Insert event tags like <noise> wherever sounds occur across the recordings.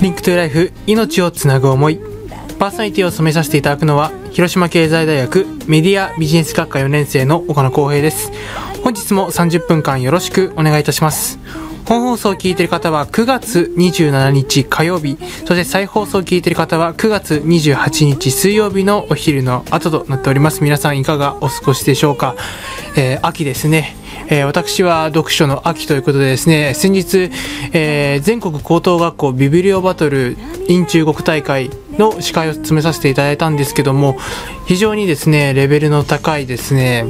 リンクトゥライフ命をつなぐ思い。パーソナリティを務めさせていただくのは広島経済大学メディアビジネス学科4年生の岡野光平です。本日も30分間よろしくお願いいたします。本放送を聞いている方は9月27日火曜日。そして再放送を聞いている方は9月28日水曜日のお昼の後となっております。皆さんいかがお過ごしでしょうか、えー秋ですね。えー私は読書の秋ということでですね先日、えー全国高等学校ビビリオバトル in 中国大会の司会を務めさせていただいたんですけども非常にですねレベルの高いですね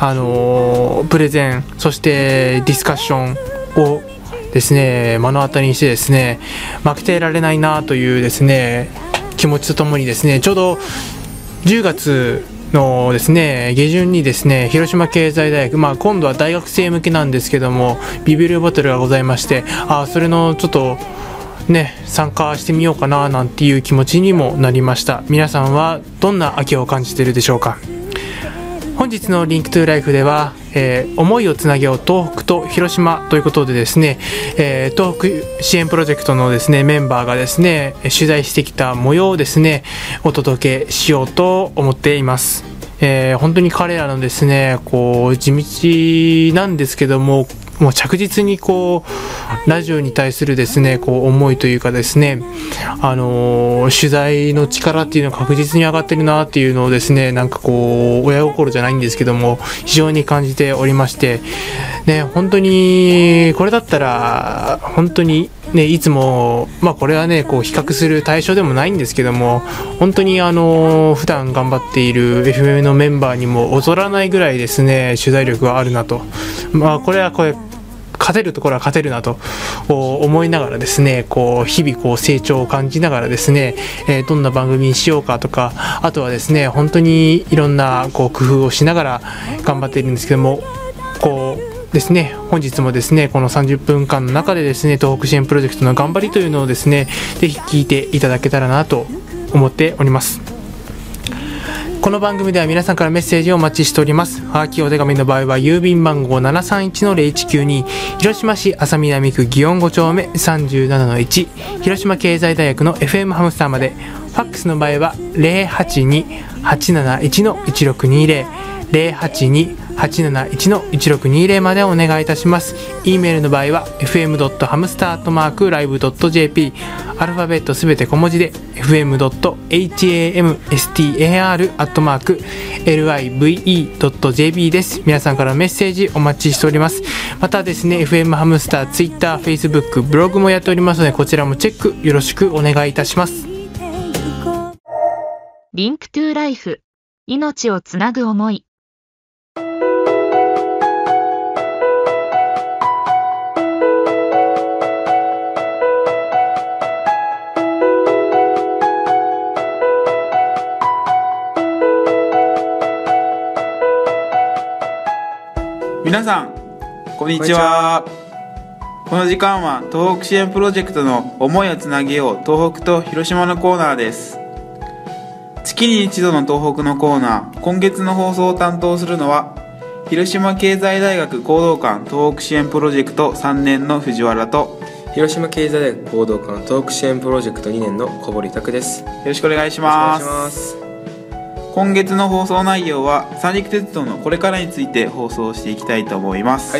あのープレゼンそしてディスカッションをですね目の当たりにしてですね負けてられないなというですね気持ちとともにですねちょうど10月のですね下旬にですね広島経済大学、まあ、今度は大学生向けなんですけどもビビるバトルがございましてあーそれのちょっとね参加してみようかななんていう気持ちにもなりました。皆さんはどんな秋を感じているでしょうか？本日のリンクトゥライフでは、えー思いをつなげよう東北と広島ということでですね、えー東北支援プロジェクトのですねメンバーがですね取材してきた模様をですねお届けしようと思っています。えー本当に彼らのですねこう地道なんですけどももう着実にこうラジオに対するですねこう思いというかですねあのー取材の力っていうのが確実に上がってるなっていうのをですねなんかこう親心じゃないんですけども非常に感じておりましてね本当にこれだったら本当にねいつもまあこれはねこう比較する対象でもないんですけども本当にあの普段頑張っている FM のメンバーにも劣らないぐらいですね取材力があるなと。まあこれはこれ勝てるところは勝てるなと思いながらですねこう日々こう成長を感じながらですね、えどんな番組にしようかとかあとはですね本当にいろんなこう工夫をしながら頑張っているんですけどもこうですね本日もですねこの30分間の中でですね東北支援プロジェクトの頑張りというのをですねぜひ聞いていただけたらなと思っております。この番組では皆さんからメッセージをお待ちしております。はがきお手紙の場合は郵便番号731-0192広島市安佐南区祇園5丁目37-1広島経済大学の FM ハムスターまで。ファックスの場合は082-871-1620 082-871-1620 871-1620までお願いいたします。e メールの場合は fm.hamstar.live.jp アルファベットすべて小文字で fm.hamstar.live.jp です。皆さんからメッセージお待ちしております。またですね、FM ハムスター、Twitter、Facebook、ブログもやっておりますので、こちらもチェックよろしくお願いいたします。リンクトゥライフ命をつなぐ思い皆さんこんにちはこの時間は東北支援プロジェクトの思いをつなげよう東北と広島のコーナーです月に一度の東北のコーナー今月の放送を担当するのは広島経済大学行動館東北支援プロジェクト3年の藤原と広島経済大学行動館東北支援プロジェクト2年の小堀拓です。よよろしくお願いします。今月の放送内容は三陸鉄道のこれからについて放送していきたいと思います、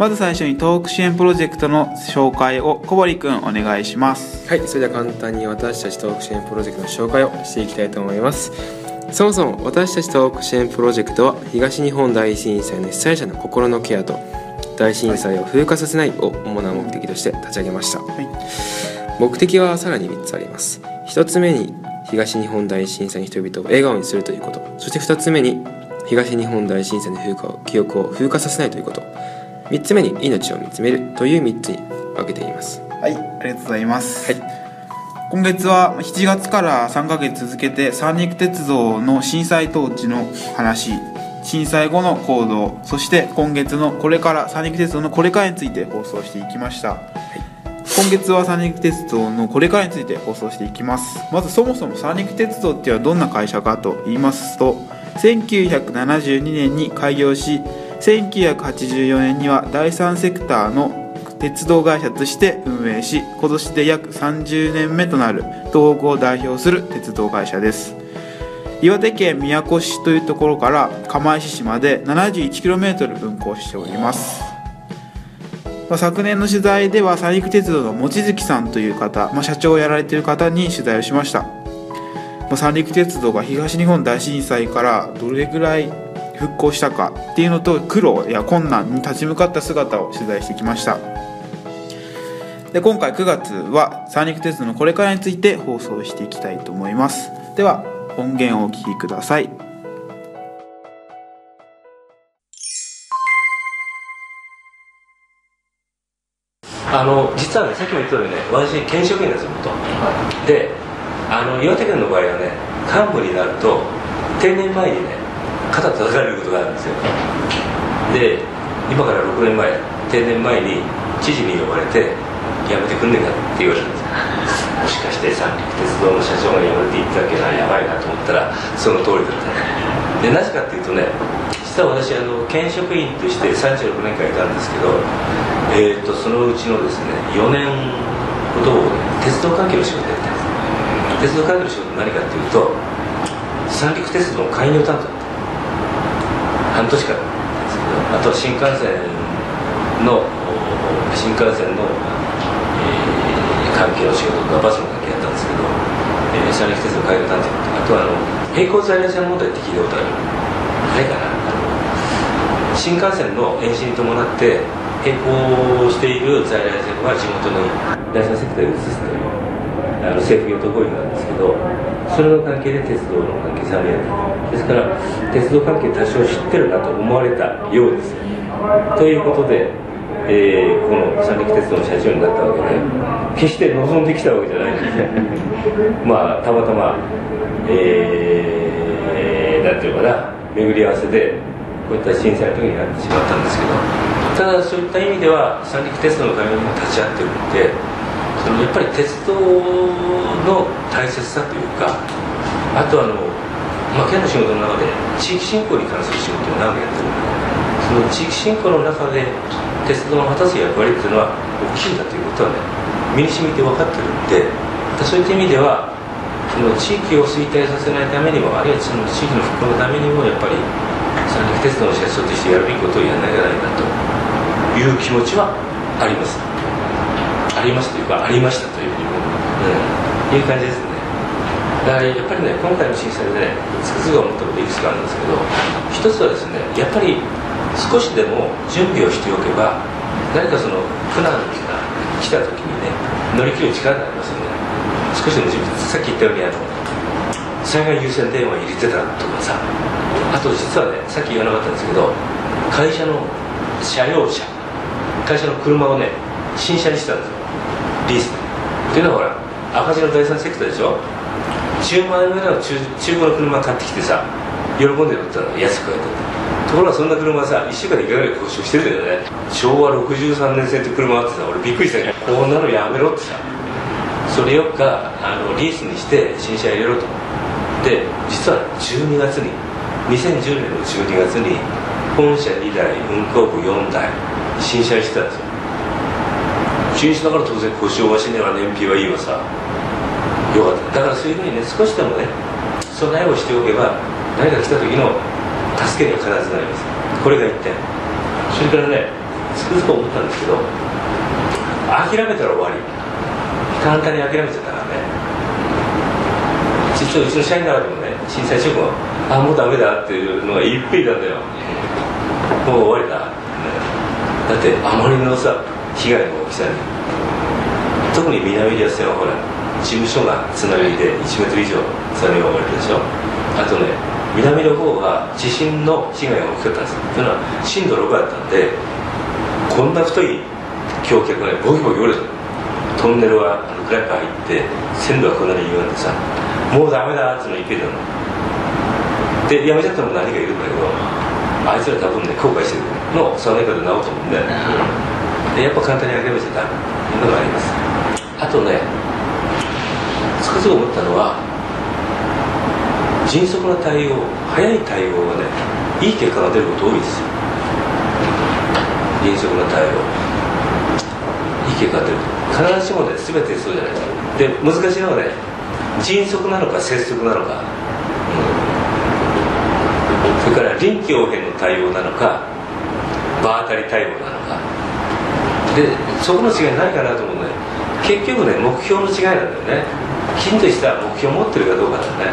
まず最初に東北支援プロジェクトの紹介を小堀くんお願いします。はい、それでは簡単に私たち東北支援プロジェクトの紹介をしていきたいと思います。そもそも私たち東北支援プロジェクトは東日本大震災の被災者の心のケアと大震災を風化させないを主な目的として立ち上げました。目的はさらに3つあります。1つ目に東日本大震災の人々を笑顔にするということ。そして2つ目に東日本大震災の風化を記憶を風化させないということ。3つ目に命を見つめるという3つに分けています。はいありがとうございます、はい。今月は7月から3ヶ月続けて三陸鉄道の震災当地の話震災後の行動そして今月のこれから三陸鉄道のこれからについて放送していきました、今月は三陸鉄道のこれからについて放送していきます。まずそもそも三陸鉄道っていうのはどんな会社かと言いますと1972年に開業し1984年には第三セクターの鉄道会社として運営し今年で約30年目となる東北を代表する鉄道会社です。岩手県宮古市というところから釜石市まで 71km 運行しております。まあ昨年の取材では三陸鉄道の望月さんという方、まあ、社長をやられている方に取材をしました、まあ三陸鉄道が東日本大震災からどれぐらい復興したかっていうのと苦労や困難に立ち向かった姿を取材してきました。で今回9月は三陸鉄道のこれからについて放送していきたいと思います。では音源をお聴きください。あの実はねさっきも言ったようにね私県職員なんですよ元。であの岩手県の場合はね幹部になると定年前にね肩叩かれることがあるんですよ。で今から6年前定年前に知事に呼ばれて辞めてくんねえかって言われたんですもしかして三陸鉄道の社長が辞めるって言ったっけなやばいなと思ったらその通りだった。でなぜかっていうとね実は私あの県職員として36年間いたんですけどえー、とそのうちのですね4年ほど鉄道関係の仕事やってます。鉄道関係の仕事何かっていうと三陸鉄道の開業担当半年間ですけどあとは新幹線の新幹線の、えー関係の仕事とかバスの関係やったんですけど、えー三陸鉄道開業担当。あとはあの並行在来線問題って聞いたことある。ないかな。新幹線の延伸に伴って並行している在来線は地元の第三セクターに移すというあの政府与党合意なんです。けどそれの関係で鉄道の関係3年ですから鉄道関係多少知ってるなと思われたようですということで、えーこの三陸鉄道の社長になったわけで決して望んできたわけじゃないんですまあたまたまえー、なんていうかな。巡り合わせでこういった震災の時になってしまったんですけどただそういった意味では三陸鉄道の会にも立ち会ってるんでそのやっぱり鉄道の大切さというかあとあの、まあ、県の仕事の中で地域振興に関する仕事を長くやってるんでその地域振興の中で鉄道の果たす役割っていうのは大きいんだということはね身に染みて分かってるんでそういった意味ではその地域を衰退させないためにもあるいはその地域の復興のためにもやっぱり鉄道の社長としてやるべきことをやらなきゃならないなという気持ちはありますありますというかありましたというふうに、うん、いう感じですねだからやっぱりね今回の震災でねつくづく思ったこといくつかあるんですけど一つはですねやっぱり少しでも準備をしておけば何かその苦難が来た時にね乗り切る力がありますよね少しでも準備さっき言ったようにあの災害優先電話入れてたとかさあと実はねさっき言わなかったんですけど会社の車用車会社の車をね新車にしてたんですよ。リース。でっていうのはほら赤字の第三セクターでしょ？10万円ぐらいの中中古の車買ってきてさ喜んで乗ったの。安く買えたところがそんな車さ1週間でいかがで故障してるんだよね。昭和63年製って車あってさ俺びっくりしたねこんなのやめろってさ。それよっかあのリースにして新車入れろと。で実は12月に2010年の12月に本社2台運行部4台新車にしてたんですよ。新車だから当然故障はしねえわ燃費はいいわさ。よかった。だからそういうふうにね少しでもね備えをしておけば何か来た時の助けには必ずなります。これが1点。それからねつくづく思ったんですけど諦めたら終わり。簡単に諦めちゃったからね実はうちの社員の中でもね震災直後あもうダメだっていうのがいっぺいたんだよもう終わりだ、だってあまりのさ被害の大きさに特に南リア線はほら事務所が津波で1メートル以上津波が生まれたでしょあとね南の方は地震の被害が大きかったんですというのは震度6だったんでこんな太い橋脚がねボキボキ折れたトンネルはあのクラッカー入って線路はこんなに歪んでさもうダメだっつうの言ってたの。でやめちゃったのも何かいるんだけどあいつら多分ね後悔してる。のその中で直すと思うんねでやっぱ簡単に諦めちゃダメというのがあります。あとねつくづく思ったのは迅速な対応早い対応がねいい結果が出ること多いですよ。迅速な対応。意見が出る。必ずしもね全てそうじゃない。ですで難しいのはね迅速なのか拙速なのか、うん、それから臨機応変の対応なのか。場当たり対応なのか。でそこの違いないかなと思うね結局ね目標の違いなんだよね。きちんとした目標を持ってるかどうかだよね。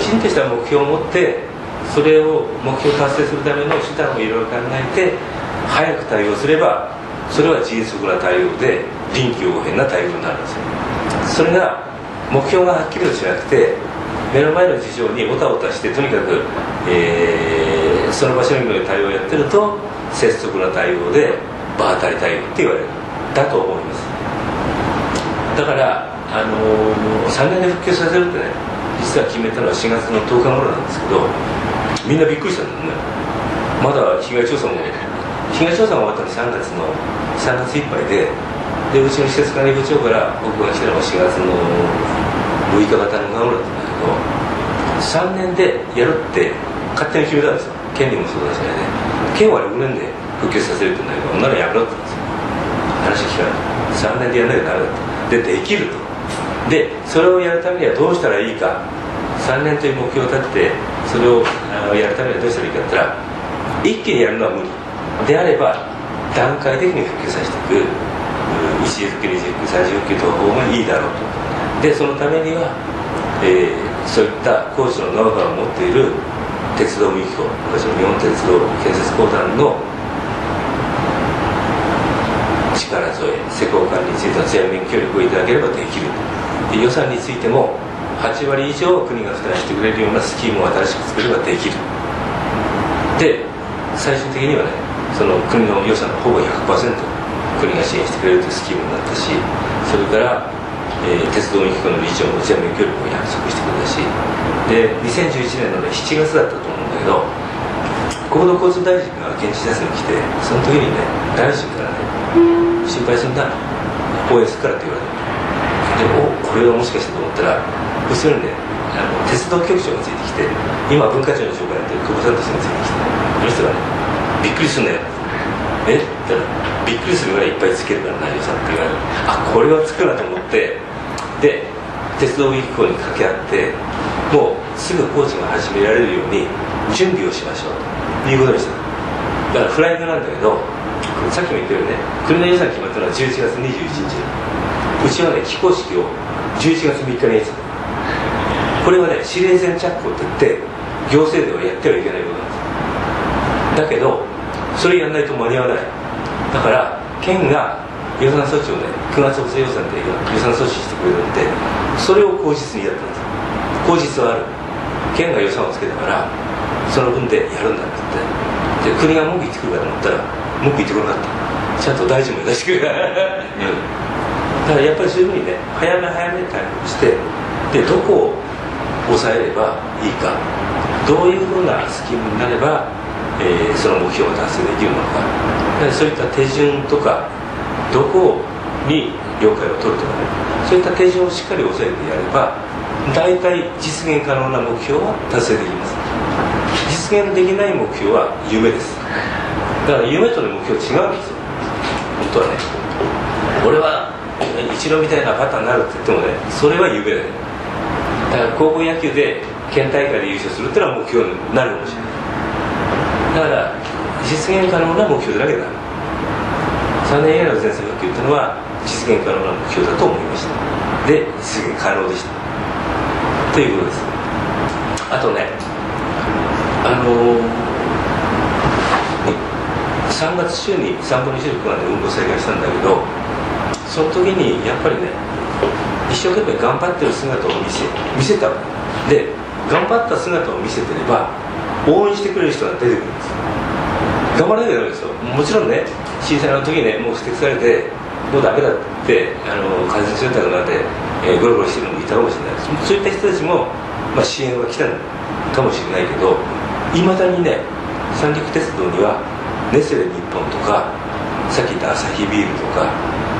きちんとした目標を持ってそれを目標達成するための手段をいろいろ考えて早く対応すればそれは迅速な対応で臨機応変な対応になるんですよ。それが目標がはっきりとしなくて目の前の事象におたおたしてとにかく、えー、その場所にの対応をやってると拙速な対応で場当たり対応って言われる。だと思います。だからあのー、3年で復旧させるってね実は決めたのは4月の10日頃なんですけどみんなびっくりしたんだよね。まだ被害調査も被害調査が終わったの3月の3月いっぱいででうちの施設管理部長から僕が来たのが4月の6日型のガムだったんだけど3年でやるって勝手に決めたんですよ。権利もそうだしね。県は6年で復旧させるって言うんだけど女のやめろって言うんですよ。話聞かない3年でやらなきゃダメだって。でできると。でそれをやるためにはどうしたらいいか。3年という目標を立ててそれをやるためにはどうしたらいいかって言ったら一気にやるのは無理。であれば段階的に復旧させていく。一時復旧二次復旧三次復旧等方がいいだろうと。でそのためには、えー、そういった工事のノウハウを持っている鉄道機構昔の日本鉄道建設公団の力添え施工管理についての強めに協力をいただければできる。予算についても8割以上国が負担してくれるようなスキームを新しく作ればできる。で最終的にはねその国の予算のほぼ100%国が支援してくれるというスキームになったしそれから、えー、鉄道機構の理事長も全面協力を約束してくれたしで2011年の、ね、7月だったと思うんだけど国土交通大臣が現地視察に来てその時にね大臣からね心配するんだ応援するからって言われてでおこれはもしかしてと思ったら後ろにねあの鉄道局長がついてきて今文化庁の長官やってる久保さんとしてがついてきてこの人がねびっくりするんだよ。え？って言ったらびっくりするぐらいいっぱいつけるから内容さんって言われるあこれはつくなと思ってで鉄道機構に掛け合ってもうすぐ工事が始められるように準備をしましょうということにした。だからフライトなんだけどさっきも言ったようにね国の予算決まったのは11月21日。うちはね起工式を11月3日にやってた。これはね指令船着工って言って行政ではやってはいけないことなんです。だけどそれやらないと間に合わない。だから県が予算措置をね9月補正予算で予算措置してくれるんでそれを口実にやったんです口実はある県が予算をつけたからその分でやるんだって言ってで国が文句言ってくるかと思ったら文句言ってこなかったちゃんと大臣も出してくれる、うん、だからやっぱりそういうふうにね早め早めに対応してでどこを抑えればいいかどういうふうなスキームになれば、えー、その目標を達成できるのかそういった手順とか。どこに了解を取るとかね。そういった手順をしっかり押さえてやれば大体実現可能な目標は達成できます。実現できない目標は夢です。だから夢との目標違うんですよ。本当はね。俺は一郎みたいなパターンになるって言ってもねそれは夢だよ。だから高校野球で県大会で優勝するっていうのは目標になるかもしれない。だから実現可能な目標だけだ。3年以内の全線復旧っていうのは実現可能な目標だと思いました。で実現可能でした。ということです。あとねあのー、3月中に散歩に26まで運動再開したんだけどその時にやっぱりね一生懸命頑張ってる姿を見せ見せた。で頑張った姿を見せてれば応援してくれる人が出てくるんです。頑張らなきゃダメですよ。もちろんね震災の時ねもう指摘されてもうダメだってあの感染症だなんて、えー、ゴロゴロしてるのもいたかもしれないそういった人たちも、まあ、支援は来たのかもしれないけどいまだにね三陸鉄道にはネスレ日本とかさっき言ったアサヒビールとか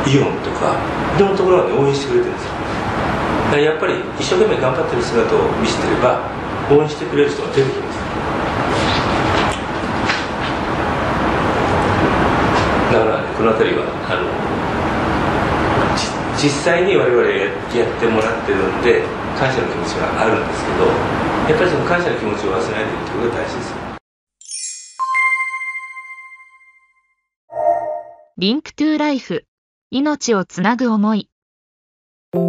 イオンとかいろんなところがね応援してくれてるんですよ。やっぱり一生懸命頑張ってる姿を見せてれば応援してくれる人が出てきます。から、ね、この辺りはあの実際に我々やってもらってるんで感謝の気持ちがあるんですけどやっぱりその感謝の気持ちを忘れないでいるということが大事ですリンクトゥライフ。命をつなぐ思い。は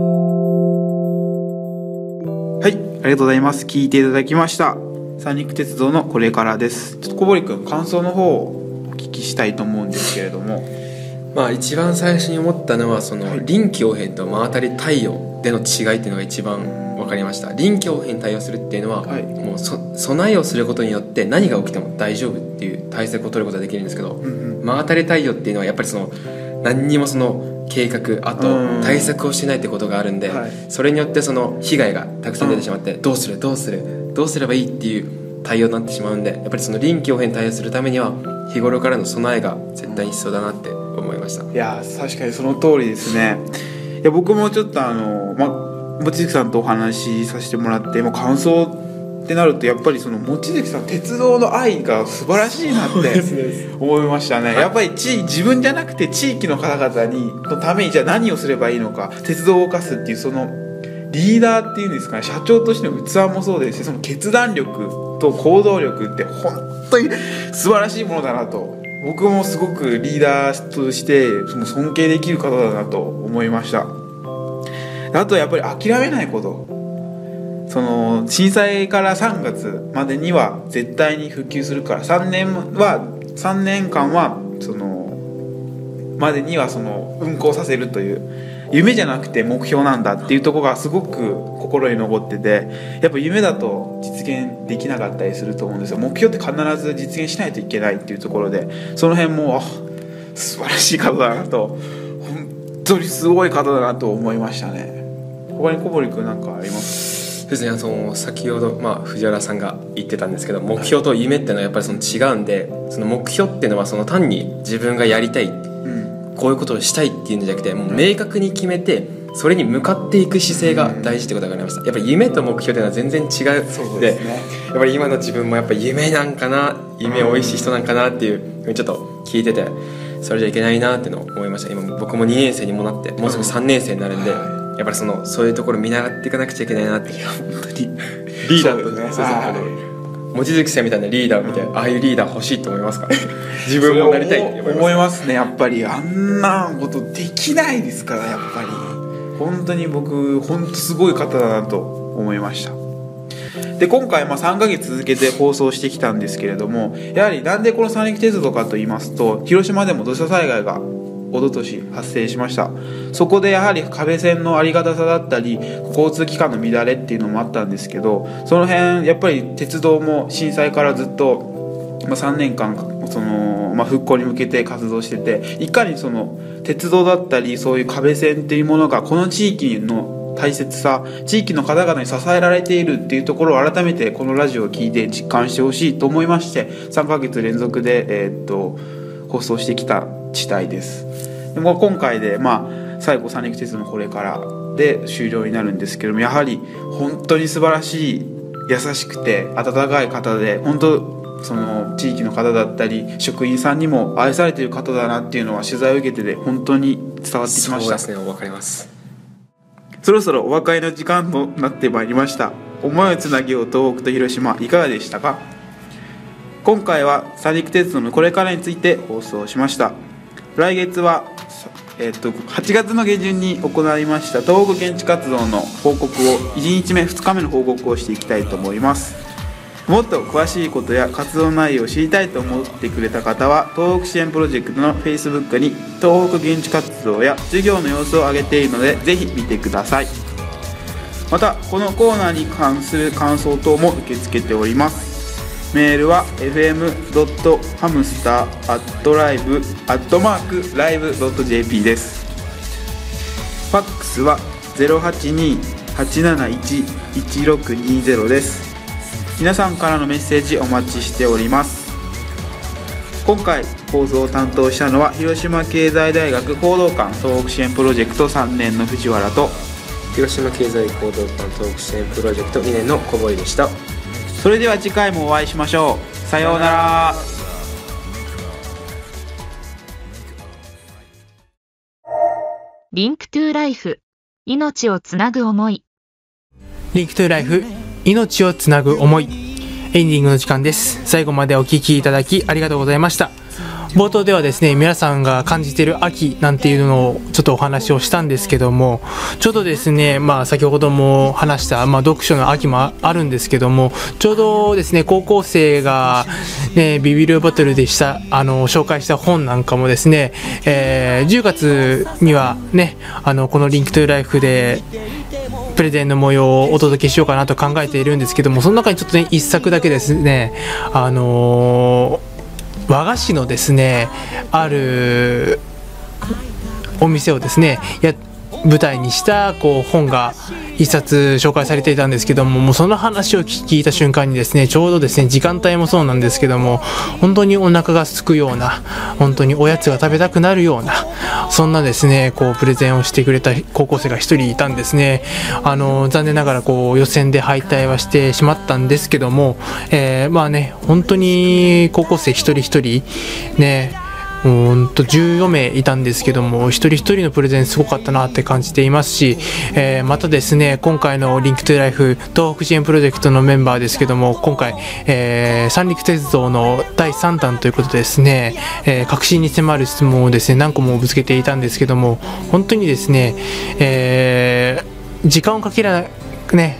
い、ありがとうございます。聞いていただきました。三陸鉄道のこれからです。ちょっと小堀君、感想の方きしたいと思うんですけれども。まあ一番最初に思ったのはその臨機応変と真当たり対応での違いっていうのが一番分かりました。臨機応変に対応するっていうのは、はい。もうそ備えをすることによって何が起きても大丈夫っていう対策を取ることができるんですけど、うんうん。真当たり対応っていうのはやっぱりその何にもその計画あとうん。対策をしないってことがあるんで、はい。それによってその被害がたくさん出てしまって、どうするどうするどうすればいいっていう対応になってしまうんでやっぱりその臨機応変に対応するためには日頃からの備えが絶対に必要だなって思いました。いやー確かにその通りですね。いや僕もちょっとあのま望月さんとお話しさせてもらってもう感想ってなるとやっぱりその望月さん鉄道の愛が素晴らしいなって <laughs> 思いましたね。やっぱり地自分じゃなくて地域の方々にのためにじゃあ何をすればいいのか鉄道を動かすっていうそのリーダーっていうんですかね社長としての器もそうですしその決断力と行動力って本当に素晴らしいものだなと。僕もすごくリーダーとしてその尊敬できる方だなと思いました。あとやっぱり諦めないこと。その震災から3月までには絶対に復旧するから3年は3年間はそのまでにはその運行させるという。夢じゃなくて目標なんだっていうところがすごく心に残っててやっぱ夢だと実現できなかったりすると思うんですよ。目標って必ず実現しないといけないっていうところでその辺もあ素晴らしい方だなと本当にすごい方だなと思いましたね。他に小堀君なんかあります？ですね。その先ほど、まあ、藤原さんが言ってたんですけど目標と夢っていうのはやっぱりその違うんでその目標っていうのはその単に自分がやりたいこういうことをしたいっていうんじゃなくてもう明確に決めてそれに向かっていく姿勢が大事ってことが分かりました。やっぱり夢と目標っていうのは全然違う。そうでですね。やっぱり今の自分もやっぱり夢なんかな夢多いし人なんかなっていうふうにちょっと聞いててそれじゃいけないなっていうのを思いました。今僕も2年生にもなってもうすぐ3年生になるんで、はやっぱりそのそういうところ見習っていかなくちゃいけないなって本当に。リーダーとねそうですね望月さんみたいなリーダーみたいなああいうリーダー欲しいと思いますか？<laughs> 自分もなりたいって思いますねやっぱり。あんなことできないですからやっぱり。本当に僕本当すごい方だなと思いました。で今回まあ3ヶ月続けて放送してきたんですけれどもやはりなんでこの三陸鉄道かと言いますと広島でも土砂災害が一昨年発生しました。そこでやはり壁線のありがたさだったり交通機関の乱れっていうのもあったんですけどその辺やっぱり鉄道も震災からずっとまあ、3年間その、まあ、復興に向けて活動してていかにその鉄道だったりそういう壁線っていうものがこの地域の大切さ地域の方々に支えられているっていうところを改めてこのラジオを聞いて実感してほしいと思いまして3ヶ月連続で、えーっと放送してきた地帯です。でも今回で、まあ、最後三陸鉄道のこれからで終了になるんですけどもやはり本当に素晴らしい優しくて温かい方で本当その地域の方だったり職員さんにも愛されている方だなっていうのは取材を受けてで本当に伝わってきました。そうですねわかります。そろそろお別れの時間となってまいりました。思いをつなげよう東北と広島いかがでしたか？今回は三陸鉄道のこれからについて放送しました来月は、さえっと8月の下旬に行いました東北現地活動の報告を1日目2日目の報告をしていきたいと思います。もっと詳しいことや活動内容を知りたいと思ってくれた方は東北支援プロジェクトの Facebook に東北現地活動や授業の様子を上げているのでぜひ見てください。またこのコーナーに関する感想等も受け付けております。メールは fm.hamster.live.live.jp です。ファックスは082-871-1620です。皆さんからのメッセージお待ちしております。今回放送を担当したのは広島経済大学行動館東北支援プロジェクト3年の藤原と広島経済行動館東北支援プロジェクト2年の小堀でした。それでは次回もお会いしましょうさようなら Link to Life。命をつなぐ思い。 Link to Life 命をつなぐ思いエンディングの時間です最後までお聞きいただきありがとうございました冒頭ではですね皆さんが感じている秋なんていうのをちょっとお話をしたんですけどもちょうどですねまあ先ほども話した、まあ、読書の秋もあるんですけどもちょうどですね高校生が、ね、ビビるバトルでしたあの紹介した本なんかもですね、えー10月にはねあのこのリンクトゥライフでプレゼンの模様をお届けしようかなと考えているんですけどもその中にちょっとね一作だけですねあのー和菓子のですねあるお店をですねや舞台にしたこう本が一冊紹介されていたんですけどももうその話を聞いた瞬間にですねちょうどですね時間帯もそうなんですけども本当にお腹が空くような本当におやつが食べたくなるようなそんなですねこうプレゼンをしてくれた高校生が一人いたんですね。あの残念ながらこう予選で敗退はしてしまったんですけども、えーまあね本当に高校生一人一人ねうんと14名いたんですけども一人一人のプレゼンすごかったなって感じていますし、えーまたですね今回のリンクトゥライフ東北支援プロジェクトのメンバーですけども今回、えー三陸鉄道の第3弾ということですね、えー確信に迫る質問をですね何個もぶつけていたんですけども本当にですね、えー時間をかけらね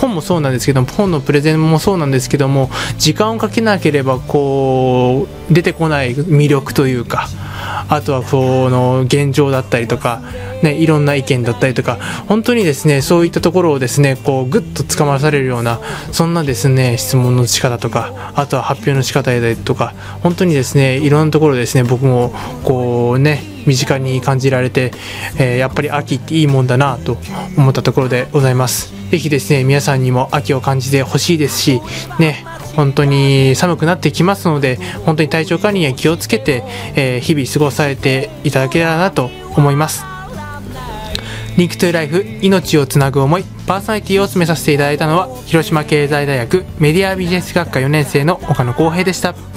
本もそうなんですけども本のプレゼンもそうなんですけども時間をかけなければこう出てこない魅力というかあとはこの現状だったりとか、ね、いろんな意見だったりとか本当にですねそういったところをですねこうぐっとつかまされるようなそんなですね質問の仕方とかあとは発表の仕方だとか本当にですねいろんなところですね僕もこうね身近に感じられて、えーやっぱり秋っていいもんだなと思ったところでございます。ぜひですね皆さんにも秋を感じてほしいですしね本当に寒くなってきますので本当に体調管理には気をつけて、えー日々過ごされていただけたらなと思います。リンクトゥライフ命をつなぐ思いパーソナリティを務めさせていただいたのは広島経済大学メディアビジネス学科4年生の岡野光平でした。